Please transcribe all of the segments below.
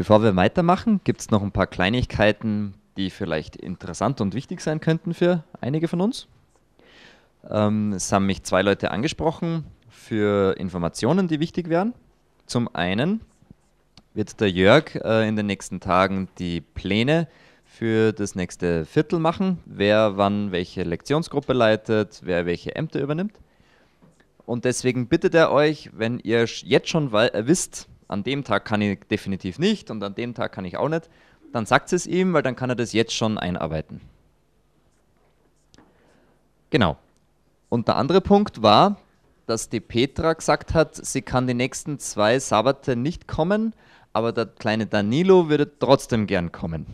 Bevor wir weitermachen, gibt es noch ein paar Kleinigkeiten, die vielleicht interessant und wichtig sein könnten für einige von uns. Ähm, es haben mich zwei Leute angesprochen für Informationen, die wichtig wären. Zum einen wird der Jörg äh, in den nächsten Tagen die Pläne für das nächste Viertel machen, wer wann welche Lektionsgruppe leitet, wer welche Ämter übernimmt. Und deswegen bittet er euch, wenn ihr jetzt schon äh, wisst, an dem Tag kann ich definitiv nicht und an dem Tag kann ich auch nicht, dann sagt es ihm, weil dann kann er das jetzt schon einarbeiten. Genau. Und der andere Punkt war, dass die Petra gesagt hat, sie kann die nächsten zwei Sabbate nicht kommen, aber der kleine Danilo würde trotzdem gern kommen.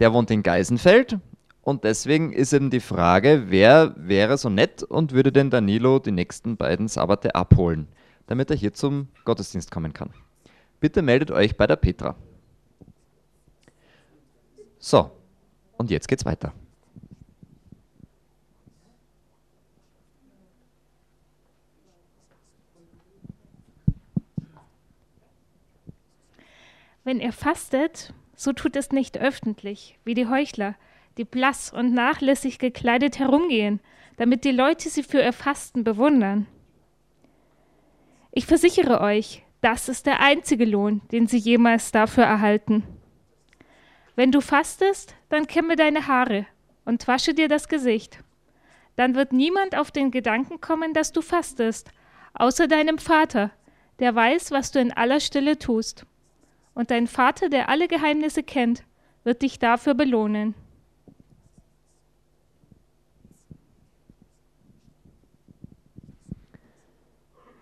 Der wohnt in Geisenfeld und deswegen ist eben die Frage, wer wäre so nett und würde den Danilo die nächsten beiden Sabbate abholen, damit er hier zum Gottesdienst kommen kann. Bitte meldet euch bei der Petra. So, und jetzt geht's weiter. Wenn ihr fastet, so tut es nicht öffentlich, wie die Heuchler, die blass und nachlässig gekleidet herumgehen, damit die Leute sie für ihr Fasten bewundern. Ich versichere euch, das ist der einzige Lohn, den sie jemals dafür erhalten. Wenn du fastest, dann kämme deine Haare und wasche dir das Gesicht. Dann wird niemand auf den Gedanken kommen, dass du fastest, außer deinem Vater, der weiß, was du in aller Stille tust und dein Vater, der alle Geheimnisse kennt, wird dich dafür belohnen.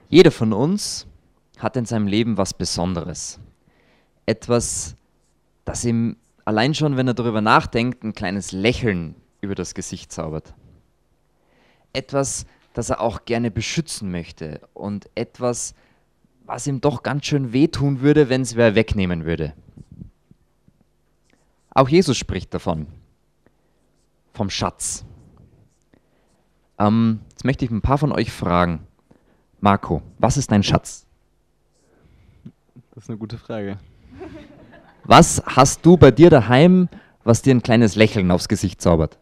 Jeder von uns hat in seinem Leben was Besonderes. Etwas, das ihm allein schon, wenn er darüber nachdenkt, ein kleines Lächeln über das Gesicht zaubert. Etwas, das er auch gerne beschützen möchte und etwas, was ihm doch ganz schön wehtun würde, wenn es wer wegnehmen würde. Auch Jesus spricht davon, vom Schatz. Ähm, jetzt möchte ich ein paar von euch fragen. Marco, was ist dein Schatz? Das ist eine gute Frage. Was hast du bei dir daheim, was dir ein kleines Lächeln aufs Gesicht zaubert?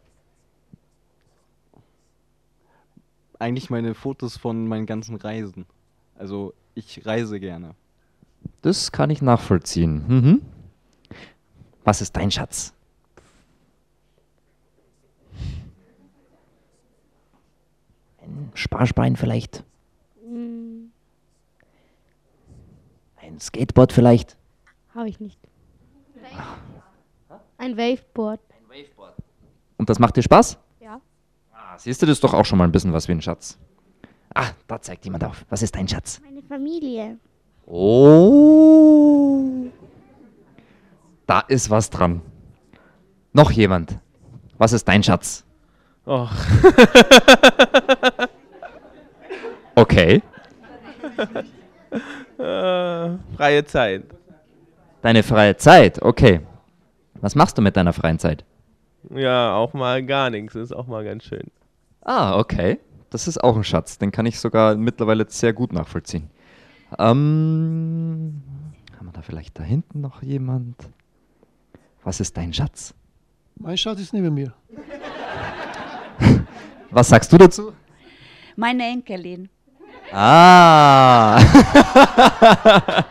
Eigentlich meine Fotos von meinen ganzen Reisen. Also ich reise gerne. Das kann ich nachvollziehen. Mhm. Was ist dein Schatz? Ein Sparschwein vielleicht? Ein Skateboard vielleicht? Habe ich nicht. Ein Waveboard. Ein Waveboard. Und das macht dir Spaß? Ja. Ah, siehst du, das ist doch auch schon mal ein bisschen was wie ein Schatz. Ah, da zeigt jemand auf. Was ist dein Schatz? Meine Familie. Oh. Da ist was dran. Noch jemand. Was ist dein Schatz? Oh. okay. Freie Zeit. Deine freie Zeit, okay. Was machst du mit deiner freien Zeit? Ja, auch mal gar nichts. Ist auch mal ganz schön. Ah, okay. Das ist auch ein Schatz, den kann ich sogar mittlerweile sehr gut nachvollziehen. Ähm, haben wir da vielleicht da hinten noch jemand? Was ist dein Schatz? Mein Schatz ist neben mir. Was sagst du dazu? Meine Enkelin. Ah.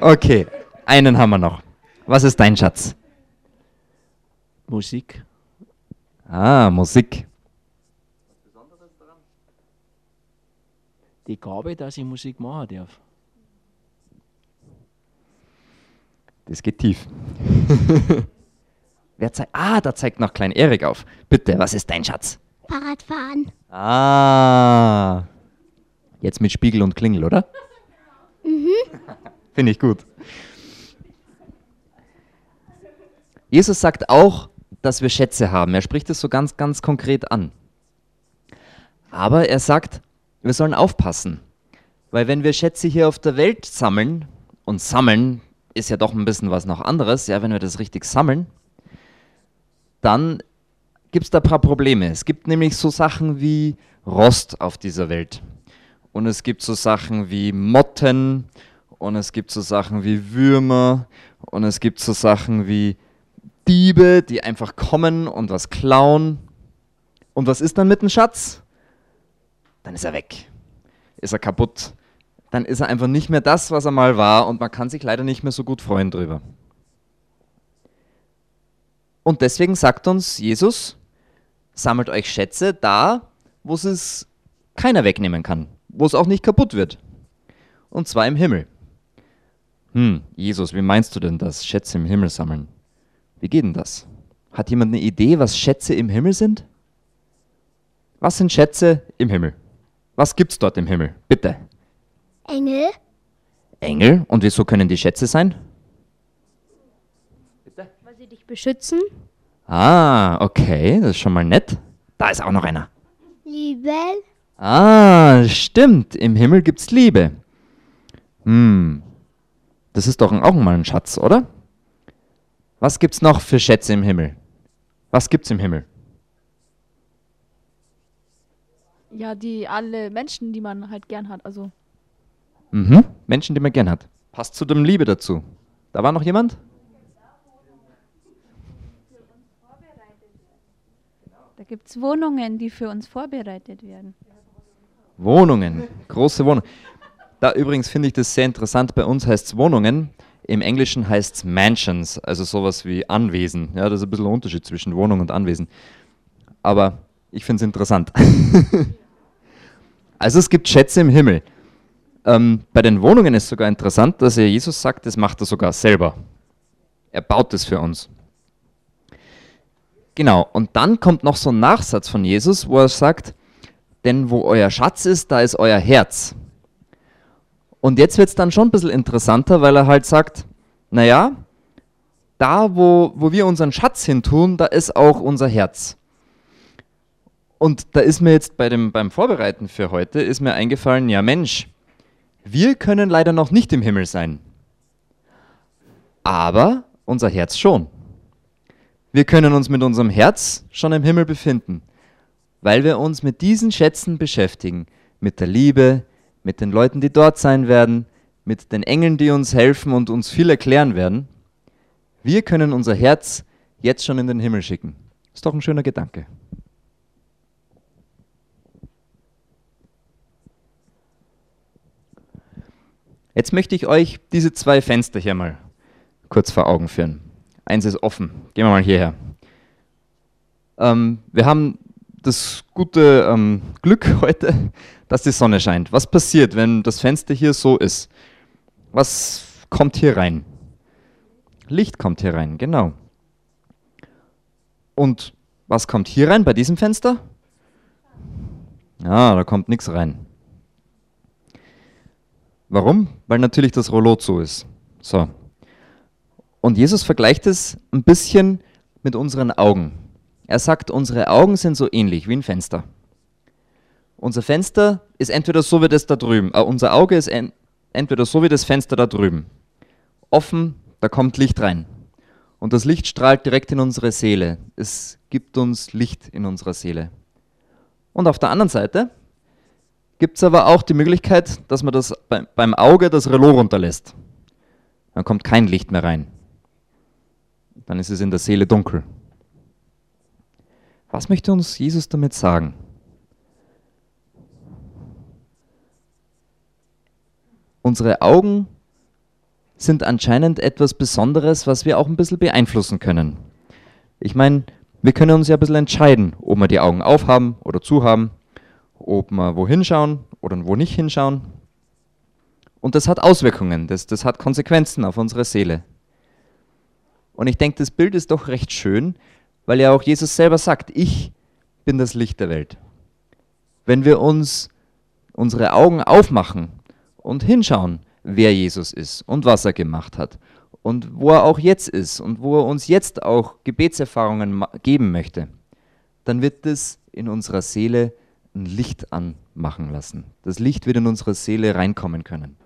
okay, einen haben wir noch. Was ist dein Schatz? Musik. Ah, Musik. Die Gabe, dass ich Musik machen darf. Das geht tief. Wer zeigt? Ah, da zeigt noch Klein Erik auf. Bitte, was ist dein Schatz? Fahrradfahren. Ah. Jetzt mit Spiegel und Klingel, oder? Mhm. Finde ich gut. Jesus sagt auch, dass wir Schätze haben. Er spricht es so ganz, ganz konkret an. Aber er sagt, wir sollen aufpassen. Weil wenn wir Schätze hier auf der Welt sammeln, und sammeln ist ja doch ein bisschen was noch anderes, ja, wenn wir das richtig sammeln, dann gibt es da ein paar Probleme. Es gibt nämlich so Sachen wie Rost auf dieser Welt. und es gibt so Sachen wie Motten und es gibt so Sachen wie Würmer und es gibt so Sachen wie Diebe, die einfach kommen und was klauen. Und was ist dann mit dem Schatz? Dann ist er weg. Ist er kaputt. Dann ist er einfach nicht mehr das, was er mal war und man kann sich leider nicht mehr so gut freuen drüber. Und deswegen sagt uns Jesus, sammelt euch Schätze da, wo es keiner wegnehmen kann, wo es auch nicht kaputt wird. Und zwar im Himmel. Hm, Jesus, wie meinst du denn das? Schätze im Himmel sammeln. Wie geht denn das? Hat jemand eine Idee, was Schätze im Himmel sind? Was sind Schätze im Himmel? Was gibt's dort im Himmel? Bitte. Engel. Engel? Und wieso können die Schätze sein? Weil sie dich beschützen. Ah, okay, das ist schon mal nett. Da ist auch noch einer. Liebe. Ah, stimmt. Im Himmel gibt's Liebe. Hm. Das ist doch auch mal ein Schatz, oder? Was gibt's noch für Schätze im Himmel? Was gibt's im Himmel? Ja, die alle Menschen, die man halt gern hat. Also Mhm. Menschen, die man gern hat. Passt zu dem Liebe dazu. Da war noch jemand? Da gibt es Wohnungen, die für uns vorbereitet werden. Wohnungen, große Wohnungen. Da übrigens finde ich das sehr interessant. Bei uns heißt es Wohnungen. Im Englischen heißt es Mansions, also sowas wie Anwesen. Ja, das ist ein bisschen ein Unterschied zwischen Wohnung und Anwesen. Aber ich finde es interessant. also es gibt Schätze im Himmel. Ähm, bei den Wohnungen ist sogar interessant, dass er Jesus sagt, das macht er sogar selber. Er baut es für uns. Genau, und dann kommt noch so ein Nachsatz von Jesus, wo er sagt, denn wo euer Schatz ist, da ist euer Herz. Und jetzt wird es dann schon ein bisschen interessanter, weil er halt sagt, naja, da wo, wo wir unseren Schatz hintun, da ist auch unser Herz. Und da ist mir jetzt bei dem, beim Vorbereiten für heute, ist mir eingefallen, ja Mensch, wir können leider noch nicht im Himmel sein. Aber unser Herz schon. Wir können uns mit unserem Herz schon im Himmel befinden, weil wir uns mit diesen Schätzen beschäftigen, mit der Liebe, mit den Leuten, die dort sein werden, mit den Engeln, die uns helfen und uns viel erklären werden. Wir können unser Herz jetzt schon in den Himmel schicken. Ist doch ein schöner Gedanke. Jetzt möchte ich euch diese zwei Fenster hier mal kurz vor Augen führen. Eins ist offen. Gehen wir mal hierher. Ähm, wir haben das gute ähm, Glück heute, dass die Sonne scheint. Was passiert, wenn das Fenster hier so ist? Was kommt hier rein? Licht kommt hier rein, genau. Und was kommt hier rein bei diesem Fenster? Ja, da kommt nichts rein. Warum? Weil natürlich das Rollo zu ist. So. Und Jesus vergleicht es ein bisschen mit unseren Augen. Er sagt, unsere Augen sind so ähnlich wie ein Fenster. Unser Fenster ist entweder so wie das da drüben, äh, unser Auge ist en entweder so wie das Fenster da drüben. Offen, da kommt Licht rein. Und das Licht strahlt direkt in unsere Seele. Es gibt uns Licht in unserer Seele. Und auf der anderen Seite gibt es aber auch die Möglichkeit, dass man das bei, beim Auge das Relais runterlässt. Dann kommt kein Licht mehr rein. Dann ist es in der Seele dunkel. Was möchte uns Jesus damit sagen? Unsere Augen sind anscheinend etwas Besonderes, was wir auch ein bisschen beeinflussen können. Ich meine, wir können uns ja ein bisschen entscheiden, ob wir die Augen aufhaben oder zuhaben, ob wir wo hinschauen oder wo nicht hinschauen. Und das hat Auswirkungen, das, das hat Konsequenzen auf unsere Seele. Und ich denke, das Bild ist doch recht schön, weil ja auch Jesus selber sagt, ich bin das Licht der Welt. Wenn wir uns unsere Augen aufmachen und hinschauen, wer Jesus ist und was er gemacht hat und wo er auch jetzt ist und wo er uns jetzt auch Gebetserfahrungen geben möchte, dann wird es in unserer Seele ein Licht anmachen lassen. Das Licht wird in unsere Seele reinkommen können.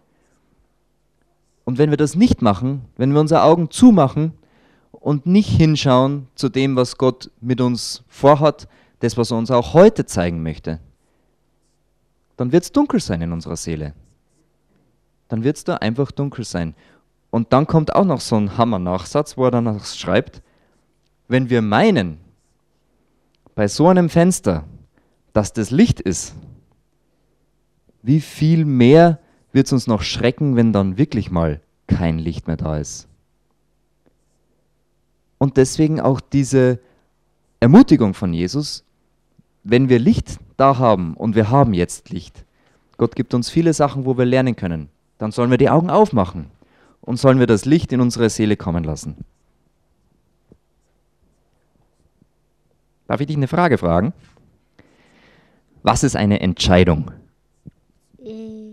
Und wenn wir das nicht machen, wenn wir unsere Augen zumachen und nicht hinschauen zu dem, was Gott mit uns vorhat, das, was er uns auch heute zeigen möchte, dann wird es dunkel sein in unserer Seele. Dann wird es da einfach dunkel sein. Und dann kommt auch noch so ein Hammer-Nachsatz, wo er dann schreibt, wenn wir meinen, bei so einem Fenster, dass das Licht ist, wie viel mehr wird es uns noch schrecken, wenn dann wirklich mal kein Licht mehr da ist. Und deswegen auch diese Ermutigung von Jesus, wenn wir Licht da haben und wir haben jetzt Licht, Gott gibt uns viele Sachen, wo wir lernen können, dann sollen wir die Augen aufmachen und sollen wir das Licht in unsere Seele kommen lassen. Darf ich dich eine Frage fragen? Was ist eine Entscheidung? Äh,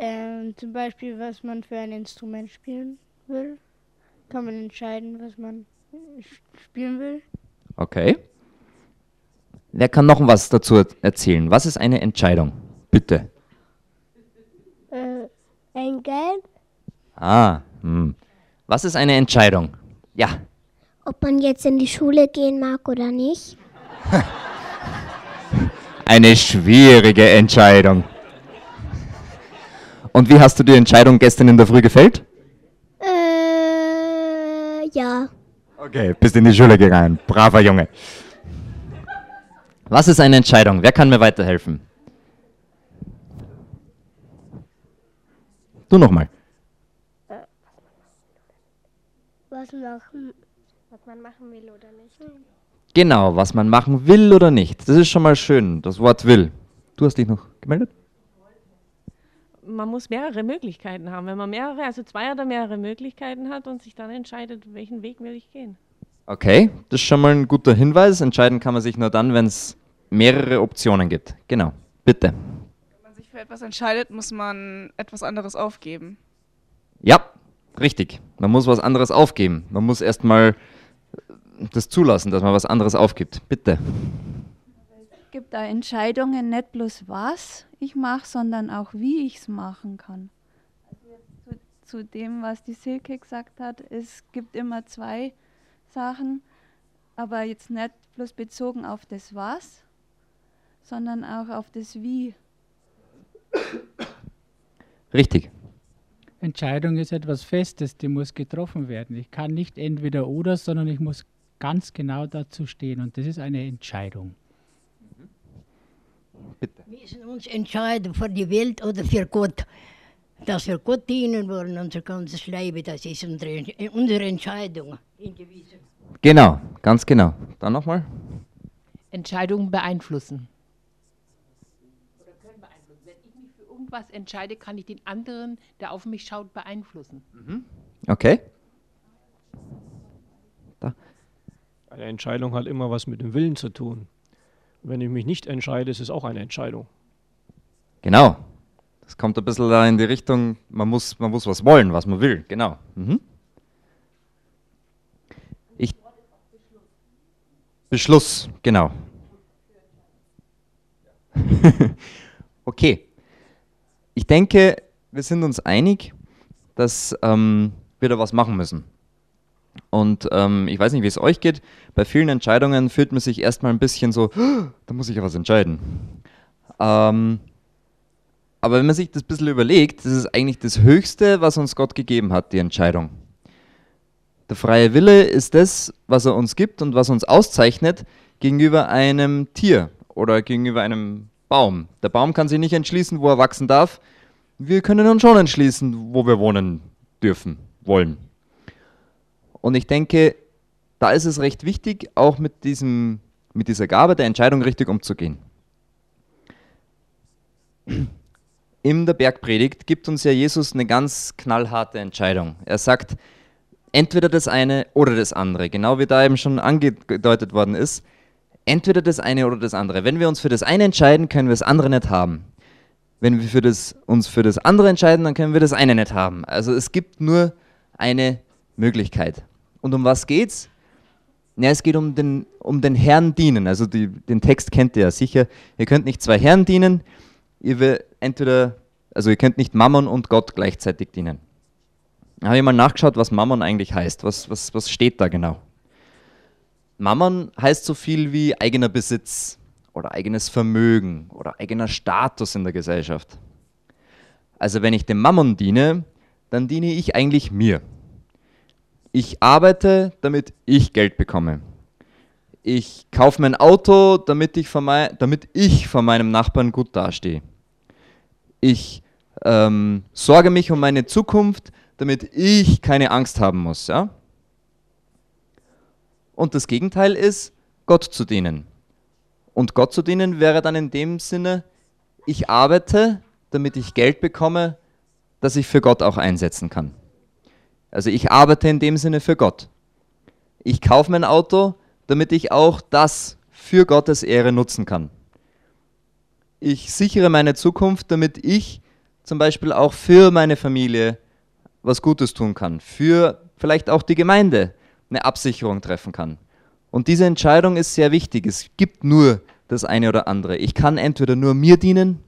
ähm, zum Beispiel, was man für ein Instrument spielen will. Kann man entscheiden, was man spielen will. Okay. Wer kann noch was dazu erzählen? Was ist eine Entscheidung? Bitte. Äh, ein Geld? Ah, hm. Was ist eine Entscheidung? Ja. Ob man jetzt in die Schule gehen mag oder nicht. Eine schwierige Entscheidung. Und wie hast du die Entscheidung gestern in der Früh gefällt? Äh, ja. Okay, bist in die Schule gegangen. Braver Junge. Was ist eine Entscheidung? Wer kann mir weiterhelfen? Du nochmal. Was machen? Was man machen will oder nicht. Genau, was man machen will oder nicht. Das ist schon mal schön, das Wort will. Du hast dich noch gemeldet? Man muss mehrere Möglichkeiten haben. Wenn man mehrere, also zwei oder mehrere Möglichkeiten hat und sich dann entscheidet, welchen Weg will ich gehen. Okay, das ist schon mal ein guter Hinweis. Entscheiden kann man sich nur dann, wenn es mehrere Optionen gibt. Genau, bitte. Wenn man sich für etwas entscheidet, muss man etwas anderes aufgeben. Ja, richtig. Man muss was anderes aufgeben. Man muss erstmal das zulassen, dass man was anderes aufgibt. Bitte. Es gibt da Entscheidungen, nicht bloß was ich mache, sondern auch wie ich es machen kann. Also jetzt zu, zu dem, was die Silke gesagt hat, es gibt immer zwei Sachen, aber jetzt nicht bloß bezogen auf das Was, sondern auch auf das Wie. Richtig. Entscheidung ist etwas Festes, die muss getroffen werden. Ich kann nicht entweder oder, sondern ich muss ganz genau dazu stehen und das ist eine Entscheidung. Bitte. Wir müssen uns entscheiden für die Welt oder für Gott. Dass wir Gott dienen wollen, unser ganzes Leben, das ist unsere, unsere Entscheidung. Genau, ganz genau. Dann nochmal. Entscheidungen beeinflussen. Oder können beeinflussen. Wenn ich mich für irgendwas entscheide, kann ich den anderen, der auf mich schaut, beeinflussen. Okay. Eine Entscheidung hat immer was mit dem Willen zu tun. Wenn ich mich nicht entscheide, ist es auch eine Entscheidung. Genau. Das kommt ein bisschen da in die Richtung, man muss, man muss was wollen, was man will. Genau. Mhm. Ich, Beschluss, genau. okay. Ich denke, wir sind uns einig, dass ähm, wir da was machen müssen. Und ähm, ich weiß nicht, wie es euch geht. Bei vielen Entscheidungen fühlt man sich erstmal ein bisschen so, da muss ich ja was entscheiden. Ähm, aber wenn man sich das ein bisschen überlegt, das ist eigentlich das Höchste, was uns Gott gegeben hat, die Entscheidung. Der freie Wille ist das, was er uns gibt und was uns auszeichnet gegenüber einem Tier oder gegenüber einem Baum. Der Baum kann sich nicht entschließen, wo er wachsen darf. Wir können uns schon entschließen, wo wir wohnen dürfen, wollen. Und ich denke, da ist es recht wichtig, auch mit, diesem, mit dieser Gabe der Entscheidung richtig umzugehen. In der Bergpredigt gibt uns ja Jesus eine ganz knallharte Entscheidung. Er sagt, entweder das eine oder das andere, genau wie da eben schon angedeutet worden ist. Entweder das eine oder das andere. Wenn wir uns für das eine entscheiden, können wir das andere nicht haben. Wenn wir für das, uns für das andere entscheiden, dann können wir das eine nicht haben. Also es gibt nur eine Möglichkeit. Und um was geht's? Ja, es geht um den, um den Herrn dienen. Also die, den Text kennt ihr ja sicher. Ihr könnt nicht zwei Herren dienen. Ihr will entweder, also ihr könnt nicht Mammon und Gott gleichzeitig dienen. Da habe ich mal nachgeschaut, was Mammon eigentlich heißt. Was, was, was steht da genau? Mammon heißt so viel wie eigener Besitz oder eigenes Vermögen oder eigener Status in der Gesellschaft. Also wenn ich dem Mammon diene, dann diene ich eigentlich mir. Ich arbeite, damit ich Geld bekomme. Ich kaufe mir ein Auto, damit ich, mein, damit ich von meinem Nachbarn gut dastehe. Ich ähm, sorge mich um meine Zukunft, damit ich keine Angst haben muss. Ja? Und das Gegenteil ist, Gott zu dienen. Und Gott zu dienen wäre dann in dem Sinne, ich arbeite, damit ich Geld bekomme, das ich für Gott auch einsetzen kann. Also ich arbeite in dem Sinne für Gott. Ich kaufe mein Auto, damit ich auch das für Gottes Ehre nutzen kann. Ich sichere meine Zukunft, damit ich zum Beispiel auch für meine Familie was Gutes tun kann, für vielleicht auch die Gemeinde eine Absicherung treffen kann. Und diese Entscheidung ist sehr wichtig. Es gibt nur das eine oder andere. Ich kann entweder nur mir dienen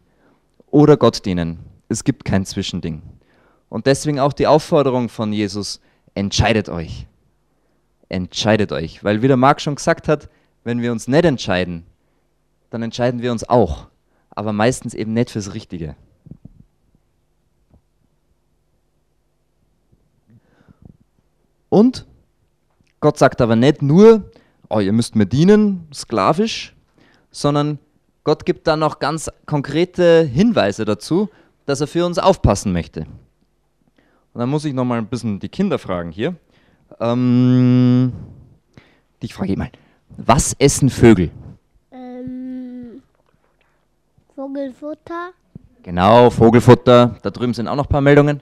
oder Gott dienen. Es gibt kein Zwischending. Und deswegen auch die Aufforderung von Jesus, entscheidet euch. Entscheidet euch. Weil wie der Marc schon gesagt hat, wenn wir uns nicht entscheiden, dann entscheiden wir uns auch. Aber meistens eben nicht fürs Richtige. Und Gott sagt aber nicht nur, oh, ihr müsst mir dienen, sklavisch, sondern Gott gibt dann noch ganz konkrete Hinweise dazu, dass er für uns aufpassen möchte. Und dann muss ich noch mal ein bisschen die Kinder fragen hier. Ähm, ich frage mal, was essen Vögel? Ähm, Vogelfutter, Genau, Vogelfutter. Da drüben sind auch noch ein paar Meldungen.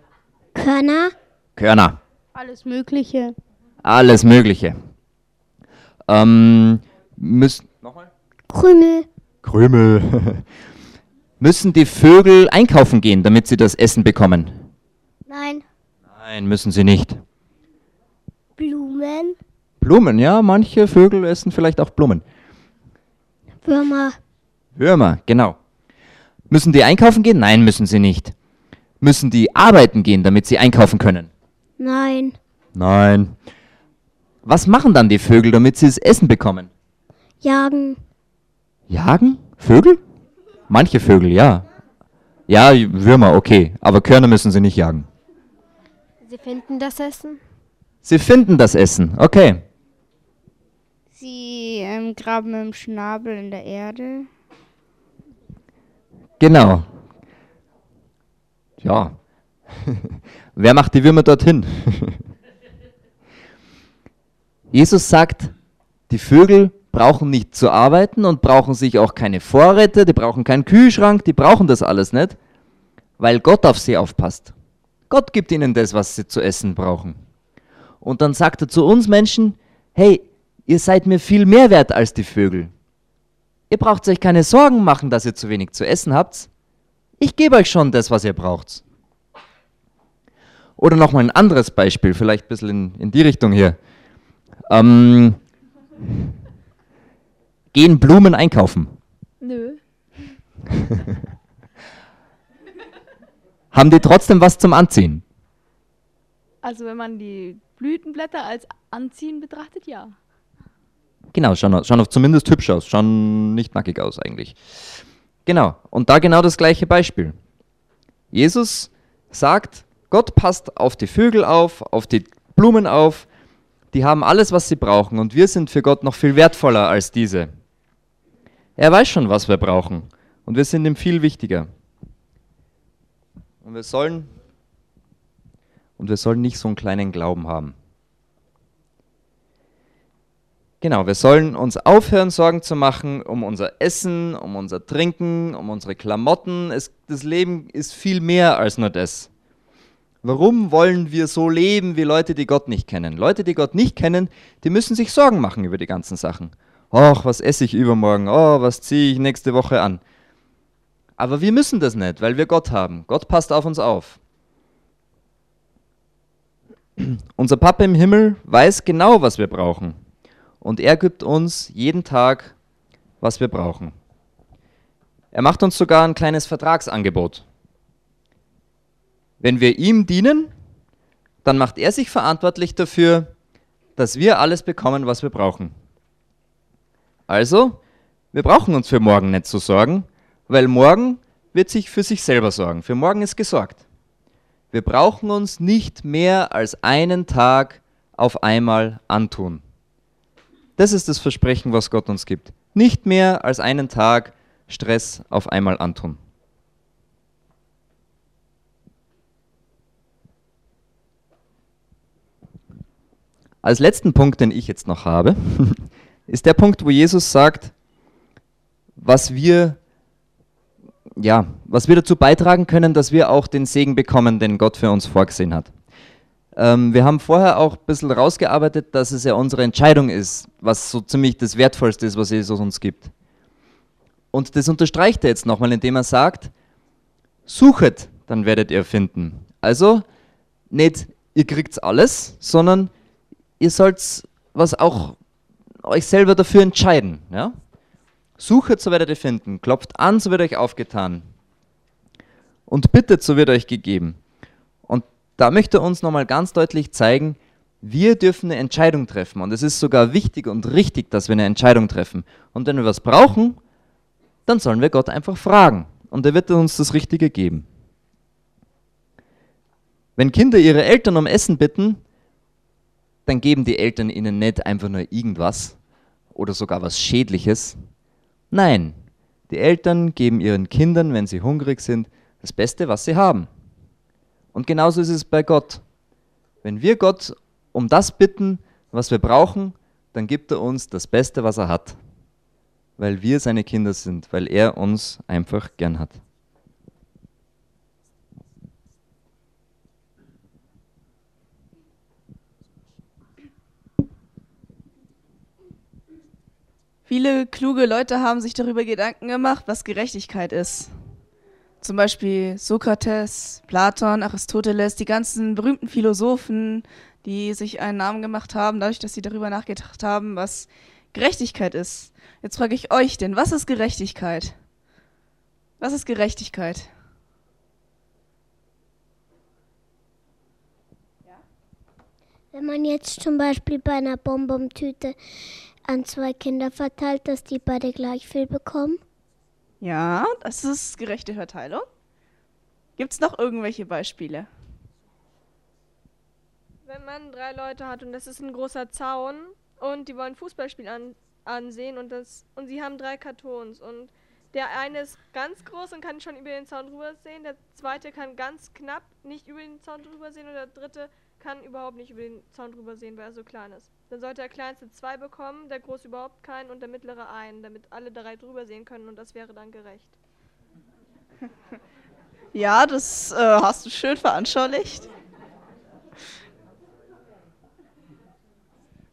Körner, Körner, Alles Mögliche. alles Mögliche. Ähm, müssen, Krümel, Krümel. müssen die Vögel einkaufen gehen, damit sie das Essen bekommen? nein, Nein, müssen sie nicht. Blumen, Blumen, ja, manche Vögel essen vielleicht auch Blumen. Würmer, Würmer, genau. Müssen die einkaufen gehen? Nein, müssen sie nicht. Müssen die arbeiten gehen, damit sie einkaufen können? nein, Nein. Was machen dann die Vögel, damit sie das Essen bekommen? jagen, Jagen? Vögel? Manche Vögel, ja. Ja, Würmer, okay. Aber Körner müssen sie nicht jagen. Sie finden das Essen? Sie finden das Essen, okay. Sie ähm, graben im Schnabel in der Erde. Genau. Ja. Wer macht die Würmer dorthin? Jesus sagt, die Vögel brauchen nicht zu arbeiten und brauchen sich auch keine Vorräte, die brauchen keinen Kühlschrank, die brauchen das alles nicht, weil Gott auf sie aufpasst. Gott gibt ihnen das, was sie zu essen brauchen. Und dann sagt er zu uns Menschen, hey, ihr seid mir viel mehr wert als die Vögel. Ihr braucht euch keine Sorgen machen, dass ihr zu wenig zu essen habt. Ich gebe euch schon das, was ihr braucht. Oder nochmal ein anderes Beispiel, vielleicht ein bisschen in, in die Richtung hier. Ähm, gehen Blumen einkaufen? Nö. Haben die trotzdem was zum Anziehen? Also wenn man die Blütenblätter als Anziehen betrachtet, ja. Genau, schauen, schauen auch zumindest hübsch aus, schauen nicht nackig aus eigentlich. Genau, und da genau das gleiche Beispiel. Jesus sagt, Gott passt auf die Vögel auf, auf die Blumen auf, die haben alles, was sie brauchen und wir sind für Gott noch viel wertvoller als diese. Er weiß schon, was wir brauchen und wir sind ihm viel wichtiger. Und wir sollen und wir sollen nicht so einen kleinen Glauben haben. Genau, wir sollen uns aufhören, Sorgen zu machen um unser Essen, um unser Trinken, um unsere Klamotten. Es, das Leben ist viel mehr als nur das. Warum wollen wir so leben wie Leute, die Gott nicht kennen? Leute, die Gott nicht kennen, die müssen sich Sorgen machen über die ganzen Sachen. Och, was esse ich übermorgen? Oh, was ziehe ich nächste Woche an? Aber wir müssen das nicht, weil wir Gott haben. Gott passt auf uns auf. Unser Papa im Himmel weiß genau, was wir brauchen. Und er gibt uns jeden Tag, was wir brauchen. Er macht uns sogar ein kleines Vertragsangebot. Wenn wir ihm dienen, dann macht er sich verantwortlich dafür, dass wir alles bekommen, was wir brauchen. Also, wir brauchen uns für morgen nicht zu sorgen, weil morgen wird sich für sich selber sorgen. Für morgen ist gesorgt. Wir brauchen uns nicht mehr als einen Tag auf einmal antun. Das ist das Versprechen, was Gott uns gibt. Nicht mehr als einen Tag Stress auf einmal antun. Als letzten Punkt, den ich jetzt noch habe, ist der Punkt, wo Jesus sagt, was wir, ja, was wir dazu beitragen können, dass wir auch den Segen bekommen, den Gott für uns vorgesehen hat. Ähm, wir haben vorher auch ein bisschen rausgearbeitet, dass es ja unsere Entscheidung ist, was so ziemlich das Wertvollste ist, was Jesus uns gibt. Und das unterstreicht er jetzt nochmal, indem er sagt, suchet, dann werdet ihr finden. Also nicht, ihr kriegt alles, sondern ihr sollt was auch euch selber dafür entscheiden. Ja? Suchet, so werdet ihr finden. Klopft an, so wird euch aufgetan. Und bittet, so wird euch gegeben. Und da möchte er uns nochmal ganz deutlich zeigen, wir dürfen eine Entscheidung treffen. Und es ist sogar wichtig und richtig, dass wir eine Entscheidung treffen. Und wenn wir was brauchen, dann sollen wir Gott einfach fragen. Und er wird uns das Richtige geben. Wenn Kinder ihre Eltern um Essen bitten, dann geben die Eltern ihnen nicht einfach nur irgendwas oder sogar was Schädliches. Nein, die Eltern geben ihren Kindern, wenn sie hungrig sind, das Beste, was sie haben. Und genauso ist es bei Gott. Wenn wir Gott um das bitten, was wir brauchen, dann gibt er uns das Beste, was er hat. Weil wir seine Kinder sind, weil er uns einfach gern hat. Viele kluge Leute haben sich darüber Gedanken gemacht, was Gerechtigkeit ist. Zum Beispiel Sokrates, Platon, Aristoteles, die ganzen berühmten Philosophen, die sich einen Namen gemacht haben, dadurch, dass sie darüber nachgedacht haben, was Gerechtigkeit ist. Jetzt frage ich euch denn, was ist Gerechtigkeit? Was ist Gerechtigkeit? Wenn man jetzt zum Beispiel bei einer Bonbon-Tüte an zwei Kinder verteilt, dass die beide gleich viel bekommen? Ja, das ist gerechte Verteilung. Gibt es noch irgendwelche Beispiele? Wenn man drei Leute hat und das ist ein großer Zaun und die wollen Fußballspiel an, ansehen und, das, und sie haben drei Kartons und der eine ist ganz groß und kann schon über den Zaun drüber sehen, der zweite kann ganz knapp nicht über den Zaun drüber sehen und der dritte kann überhaupt nicht über den Zaun drüber sehen, weil er so klein ist. Dann sollte der kleinste zwei bekommen, der große überhaupt keinen und der mittlere einen, damit alle drei drüber sehen können und das wäre dann gerecht. Ja, das äh, hast du schön veranschaulicht.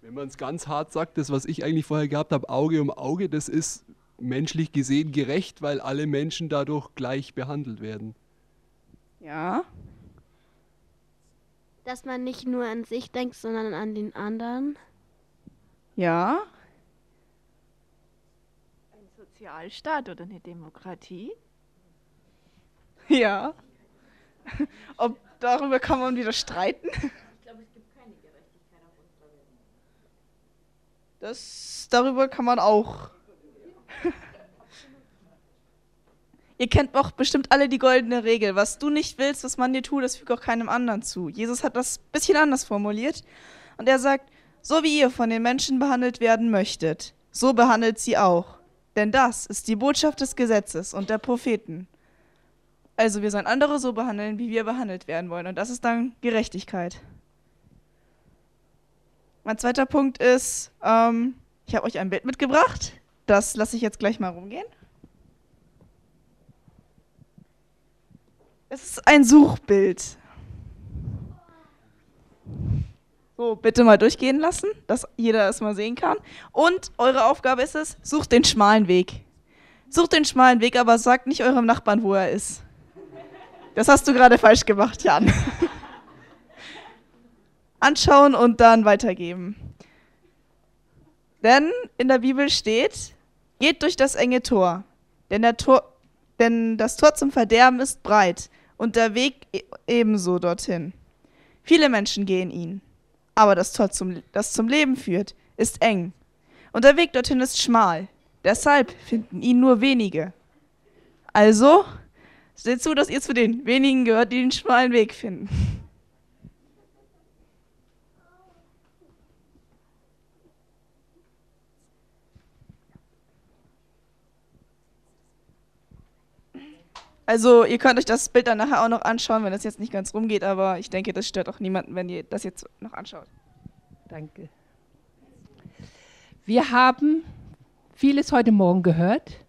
Wenn man es ganz hart sagt, das, was ich eigentlich vorher gehabt habe, Auge um Auge, das ist menschlich gesehen gerecht, weil alle Menschen dadurch gleich behandelt werden. Ja. Dass man nicht nur an sich denkt, sondern an den anderen. Ja. Ein Sozialstaat oder eine Demokratie? Ja. Ob darüber kann man wieder streiten? Ich glaube, es gibt keine Gerechtigkeit auf unserer Welt. Das darüber kann man auch. Ihr kennt doch bestimmt alle die goldene Regel. Was du nicht willst, was man dir tut, das fügt auch keinem anderen zu. Jesus hat das ein bisschen anders formuliert. Und er sagt, so wie ihr von den Menschen behandelt werden möchtet, so behandelt sie auch. Denn das ist die Botschaft des Gesetzes und der Propheten. Also wir sollen andere so behandeln, wie wir behandelt werden wollen. Und das ist dann Gerechtigkeit. Mein zweiter Punkt ist, ähm, ich habe euch ein Bild mitgebracht. Das lasse ich jetzt gleich mal rumgehen. Es ist ein Suchbild. So, bitte mal durchgehen lassen, dass jeder es mal sehen kann. Und eure Aufgabe ist es, sucht den schmalen Weg. Sucht den schmalen Weg, aber sagt nicht eurem Nachbarn, wo er ist. Das hast du gerade falsch gemacht, Jan. Anschauen und dann weitergeben. Denn in der Bibel steht, geht durch das enge Tor, denn, der Tor, denn das Tor zum Verderben ist breit und der Weg e-, ebenso dorthin. Viele Menschen gehen ihn, aber das Tor, zum, das zum Leben führt, ist eng Und der Weg dorthin ist schmal. Deshalb finden ihn nur wenige. Also, seht zu, dass ihr zu den wenigen gehört, die den schmalen Weg finden. Also ihr könnt euch das Bild dann nachher auch noch anschauen, wenn das jetzt nicht ganz rumgeht, aber ich denke, das stört auch niemanden, wenn ihr das jetzt noch anschaut. Danke. Wir haben vieles heute Morgen gehört.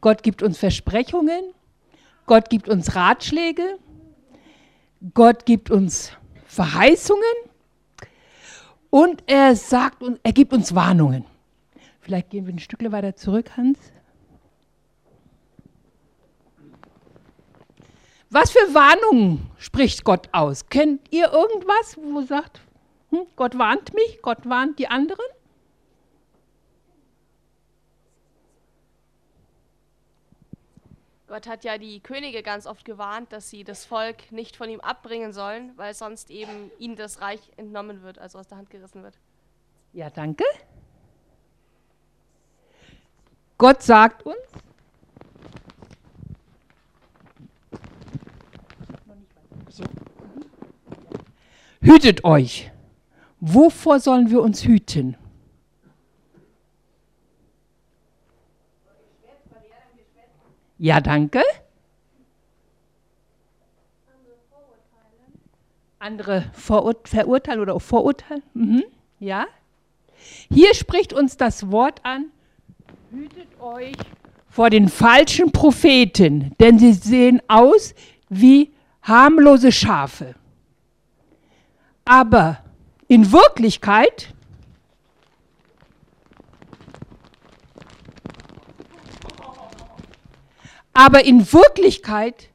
Gott gibt uns Versprechungen, Gott gibt uns Ratschläge, Gott gibt uns Verheißungen und er sagt uns, er gibt uns Warnungen. Vielleicht gehen wir ein Stückchen weiter zurück, Hans. Was für Warnungen spricht Gott aus? Kennt ihr irgendwas, wo sagt, hm, Gott warnt mich, Gott warnt die anderen? Gott hat ja die Könige ganz oft gewarnt, dass sie das Volk nicht von ihm abbringen sollen, weil sonst eben ihnen das Reich entnommen wird, also aus der Hand gerissen wird. Ja, danke. Gott sagt uns, Hütet euch. Wovor sollen wir uns hüten? Ja, danke. Andere Vorur verurteilen oder auch vorurteilen? Mhm. Ja. Hier spricht uns das Wort an, hütet euch vor den falschen Propheten, denn sie sehen aus wie harmlose Schafe. Aber in Wirklichkeit aber in Wirklichkeit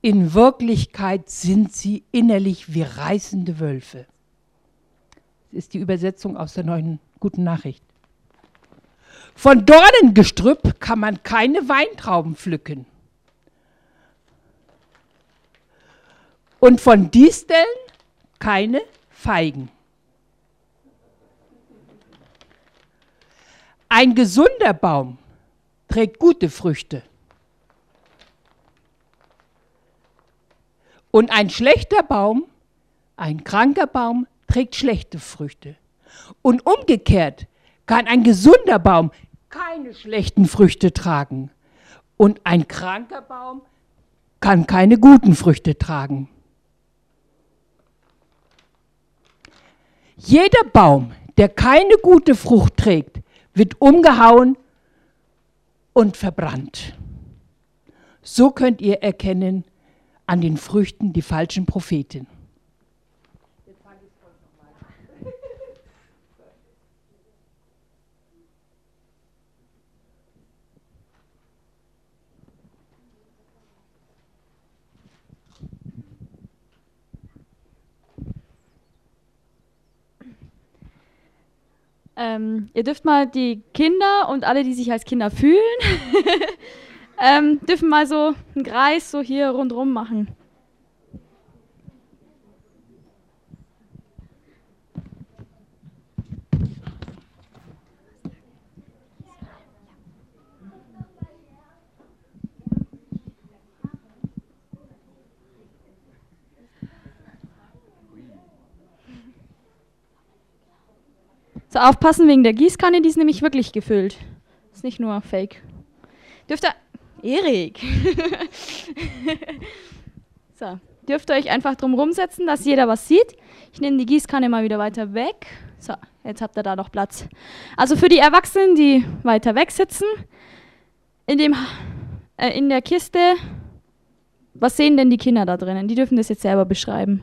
in Wirklichkeit sind sie innerlich wie reißende Wölfe. Das ist die Übersetzung aus der neuen guten Nachricht. Von Dornengestrüpp kann man keine Weintrauben pflücken. Und von Disteln keine Feigen. Ein gesunder Baum trägt gute Früchte. Und ein schlechter Baum, ein kranker Baum, trägt schlechte Früchte. Und umgekehrt kann ein gesunder Baum keine schlechten Früchte tragen. Und ein kranker Baum kann keine guten Früchte tragen. Jeder Baum, der keine gute Frucht trägt, wird umgehauen und verbrannt. So könnt ihr erkennen an den Früchten die falschen Propheten. Ähm, ihr dürft mal die Kinder und alle, die sich als Kinder fühlen, ähm, dürfen mal so einen Kreis so hier rundherum machen. So, aufpassen wegen der Gießkanne, die ist nämlich wirklich gefüllt. Ist nicht nur Fake. Dürft ihr. Erik! so, dürft ihr euch einfach drum rumsetzen, dass jeder was sieht. Ich nehme die Gießkanne mal wieder weiter weg. So, jetzt habt ihr da noch Platz. Also für die Erwachsenen, die weiter weg sitzen, in, dem, äh, in der Kiste, was sehen denn die Kinder da drinnen? Die dürfen das jetzt selber beschreiben.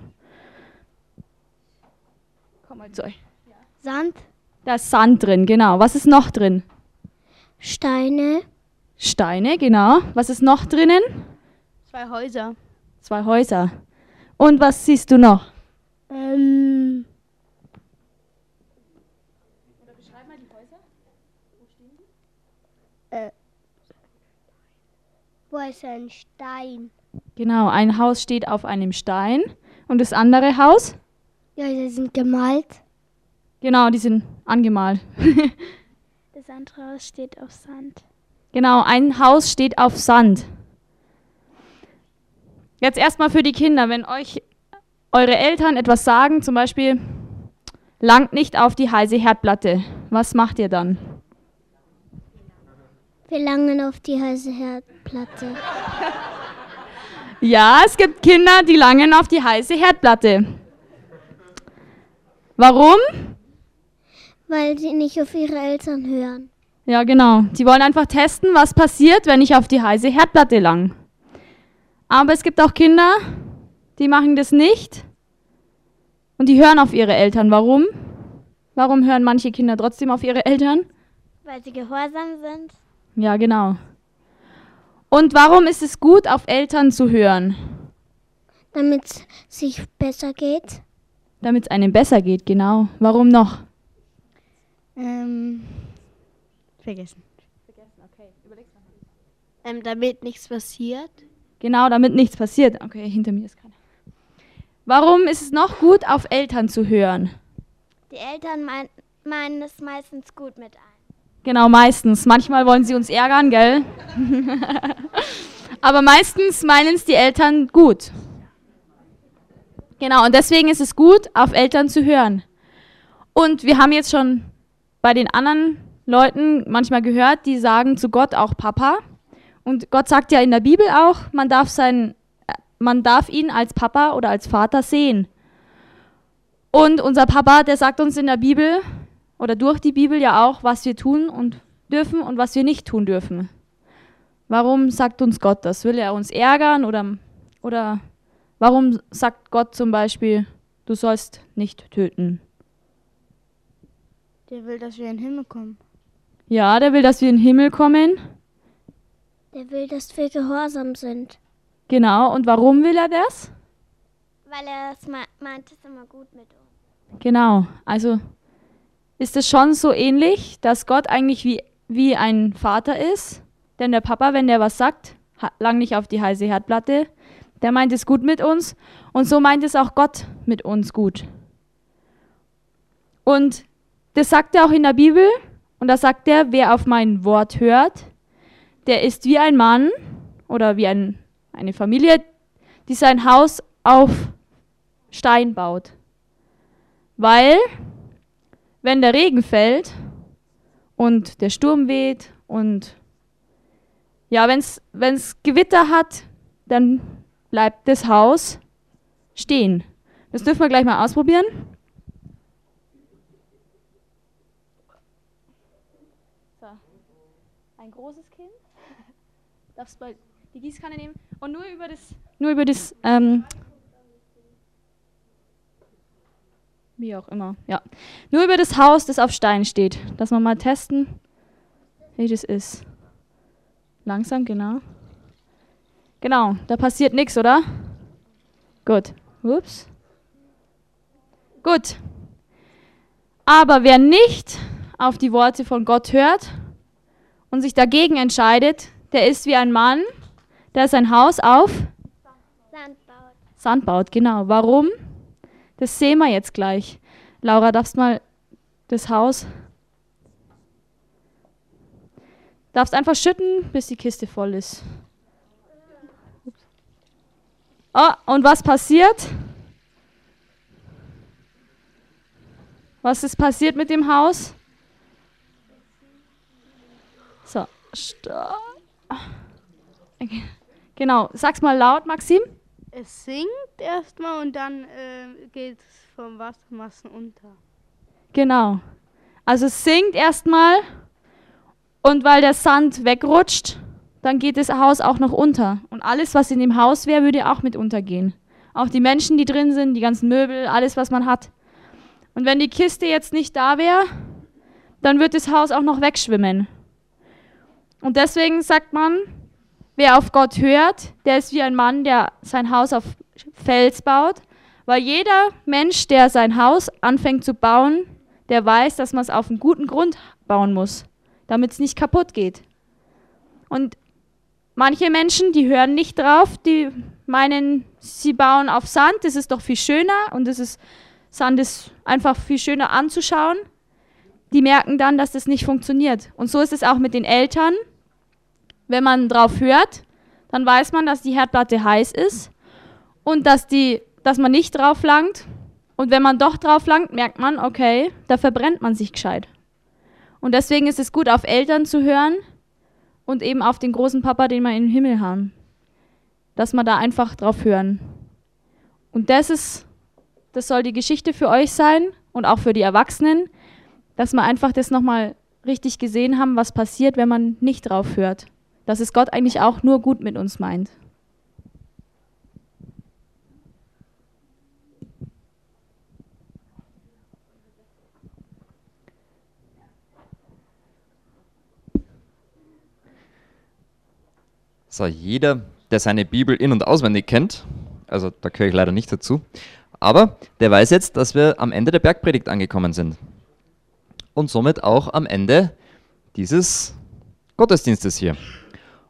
Komm mal zu euch. Sand, Da ist Sand drin, genau. Was ist noch drin? Steine, Steine, genau. Was ist noch drinnen? Zwei Häuser. Zwei Häuser. Und was siehst du noch? ähm, äh, wo ist ein Stein? Genau, ein Haus steht auf einem Stein. Und das andere Haus? Ja, die sind gemalt. Genau, die sind angemalt. Das andere Haus steht auf Sand. Genau, ein Haus steht auf Sand. Jetzt erstmal für die Kinder, wenn euch eure Eltern etwas sagen, zum Beispiel, langt nicht auf die heiße Herdplatte, was macht ihr dann? Wir langen auf die heiße Herdplatte. Ja, es gibt Kinder, die langen auf die heiße Herdplatte. Warum? Weil sie nicht auf ihre Eltern hören. Ja, genau. Sie wollen einfach testen, was passiert, wenn ich auf die heiße Herdplatte lang. Aber es gibt auch Kinder, die machen das nicht und die hören auf ihre Eltern. Warum? Warum hören manche Kinder trotzdem auf ihre Eltern? Weil sie gehorsam sind. Ja, genau. Und warum ist es gut, auf Eltern zu hören? Damit es sich besser geht. Damit es einem besser geht, genau. Warum noch? Ähm, vergessen. Ähm, damit nichts passiert. Genau, damit nichts passiert. Okay, hinter mir ist keiner. Warum ist es noch gut, auf Eltern zu hören? Die Eltern mein, meinen es meistens gut mit ein. Genau, meistens. Manchmal wollen sie uns ärgern, gell? Aber meistens meinen es die Eltern gut. Genau, und deswegen ist es gut, auf Eltern zu hören. Und wir haben jetzt schon bei den anderen Leuten manchmal gehört, die sagen zu Gott auch Papa. Und Gott sagt ja in der Bibel auch, man darf, sein, man darf ihn als Papa oder als Vater sehen. Und unser Papa, der sagt uns in der Bibel oder durch die Bibel ja auch, was wir tun und dürfen und was wir nicht tun dürfen. Warum sagt uns Gott das? Will er uns ärgern oder, oder warum sagt Gott zum Beispiel, du sollst nicht töten? Der will, dass wir in den Himmel kommen. Ja, der will, dass wir in den Himmel kommen. Der will, dass wir gehorsam sind. Genau, und warum will er das? Weil er es meint, es immer gut mit uns. Genau, also ist es schon so ähnlich, dass Gott eigentlich wie, wie ein Vater ist. Denn der Papa, wenn der was sagt, lang nicht auf die heiße Herdplatte, der meint es gut mit uns. Und so meint es auch Gott mit uns gut. Und das sagt er auch in der Bibel. Und da sagt er, wer auf mein Wort hört, der ist wie ein Mann oder wie ein, eine Familie, die sein Haus auf Stein baut. Weil, wenn der Regen fällt und der Sturm weht und ja, wenn es Gewitter hat, dann bleibt das Haus stehen. Das dürfen wir gleich mal ausprobieren. So. Ein großes Kind. Darfst mal die Gießkanne nehmen und nur über das, nur über das, ähm, wie auch immer, ja, nur über das Haus, das auf Stein steht, dass wir mal testen, wie das ist. Langsam, genau. Genau, da passiert nichts, oder? Gut. Ups. Gut. Aber wer nicht auf die Worte von Gott hört und sich dagegen entscheidet, der ist wie ein Mann, der sein Haus auf Sand baut. Sand baut, genau. Warum? Das sehen wir jetzt gleich. Laura, darfst mal das Haus Darfst einfach schütten, bis die Kiste voll ist. Oh, und was passiert? Was ist passiert mit dem Haus? So, stopp. Okay. Genau, sag's mal laut, Maxim. Es sinkt erstmal und dann äh, geht es vom Wassermassen unter. Genau. Also es sinkt erstmal und weil der Sand wegrutscht, dann geht das Haus auch noch unter. Und alles, was in dem Haus wäre, würde auch mit untergehen. Auch die Menschen, die drin sind, die ganzen Möbel, alles, was man hat. Und wenn die Kiste jetzt nicht da wäre, dann wird das Haus auch noch wegschwimmen. Und deswegen sagt man, wer auf Gott hört, der ist wie ein Mann, der sein Haus auf Fels baut. Weil jeder Mensch, der sein Haus anfängt zu bauen, der weiß, dass man es auf einem guten Grund bauen muss damit es nicht kaputt geht. Und manche Menschen, die hören nicht drauf, die meinen, sie bauen auf Sand, das ist doch viel schöner und das ist, Sand ist einfach viel schöner anzuschauen. die merken dann, dass das nicht funktioniert. Und so ist es auch mit den Eltern. Wenn man drauf hört, dann weiß man, dass die Herdplatte heiß ist und dass, die, dass man nicht drauf langt. Und wenn man doch drauf langt, merkt man, okay, da verbrennt man sich gescheit. Und deswegen ist es gut, auf Eltern zu hören und eben auf den großen Papa, den wir im Himmel haben. Dass wir da einfach drauf hören. Und das ist, das soll die Geschichte für euch sein und auch für die Erwachsenen, dass wir einfach das nochmal richtig gesehen haben, was passiert, wenn man nicht drauf hört. Dass es Gott eigentlich auch nur gut mit uns meint. So, jeder, der seine Bibel in- und auswendig kennt, also da gehöre ich leider nicht dazu, aber der weiß jetzt, dass wir am Ende der Bergpredigt angekommen sind. Und somit auch am Ende dieses Gottesdienstes hier.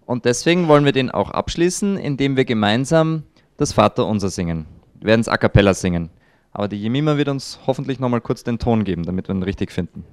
Und deswegen wollen wir den auch abschließen, indem wir gemeinsam das Vaterunser singen. Wir werden es a cappella singen. Aber die Jemima wird uns hoffentlich nochmal kurz den Ton geben, damit wir ihn richtig finden.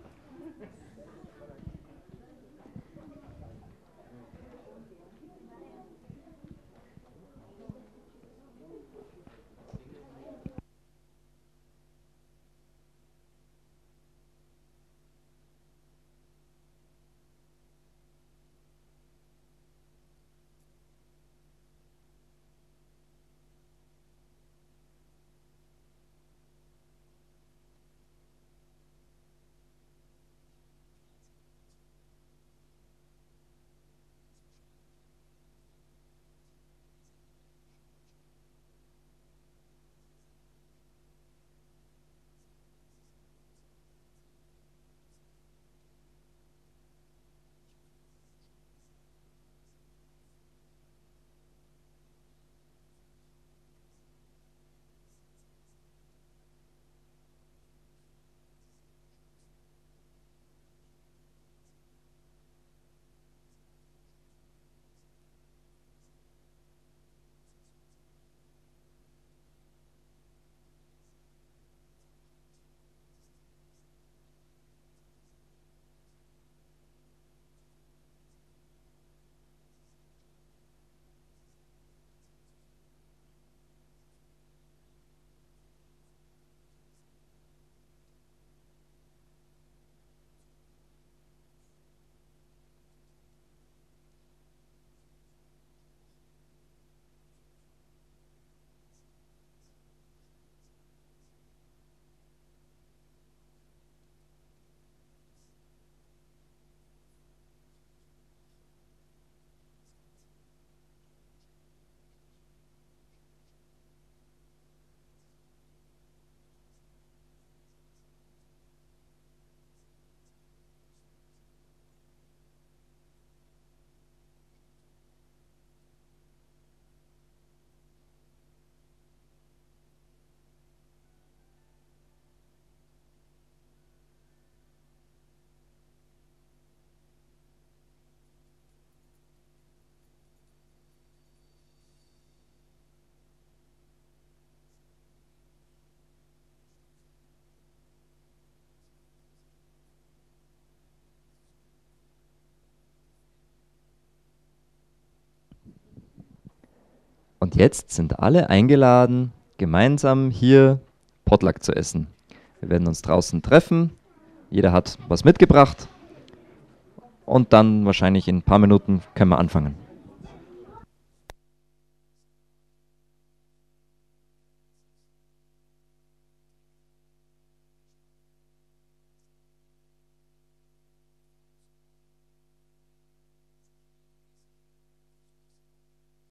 Und jetzt sind alle eingeladen, gemeinsam hier Potluck zu essen. Wir werden uns draußen treffen. Jeder hat was mitgebracht. Und dann wahrscheinlich in ein paar Minuten können wir anfangen.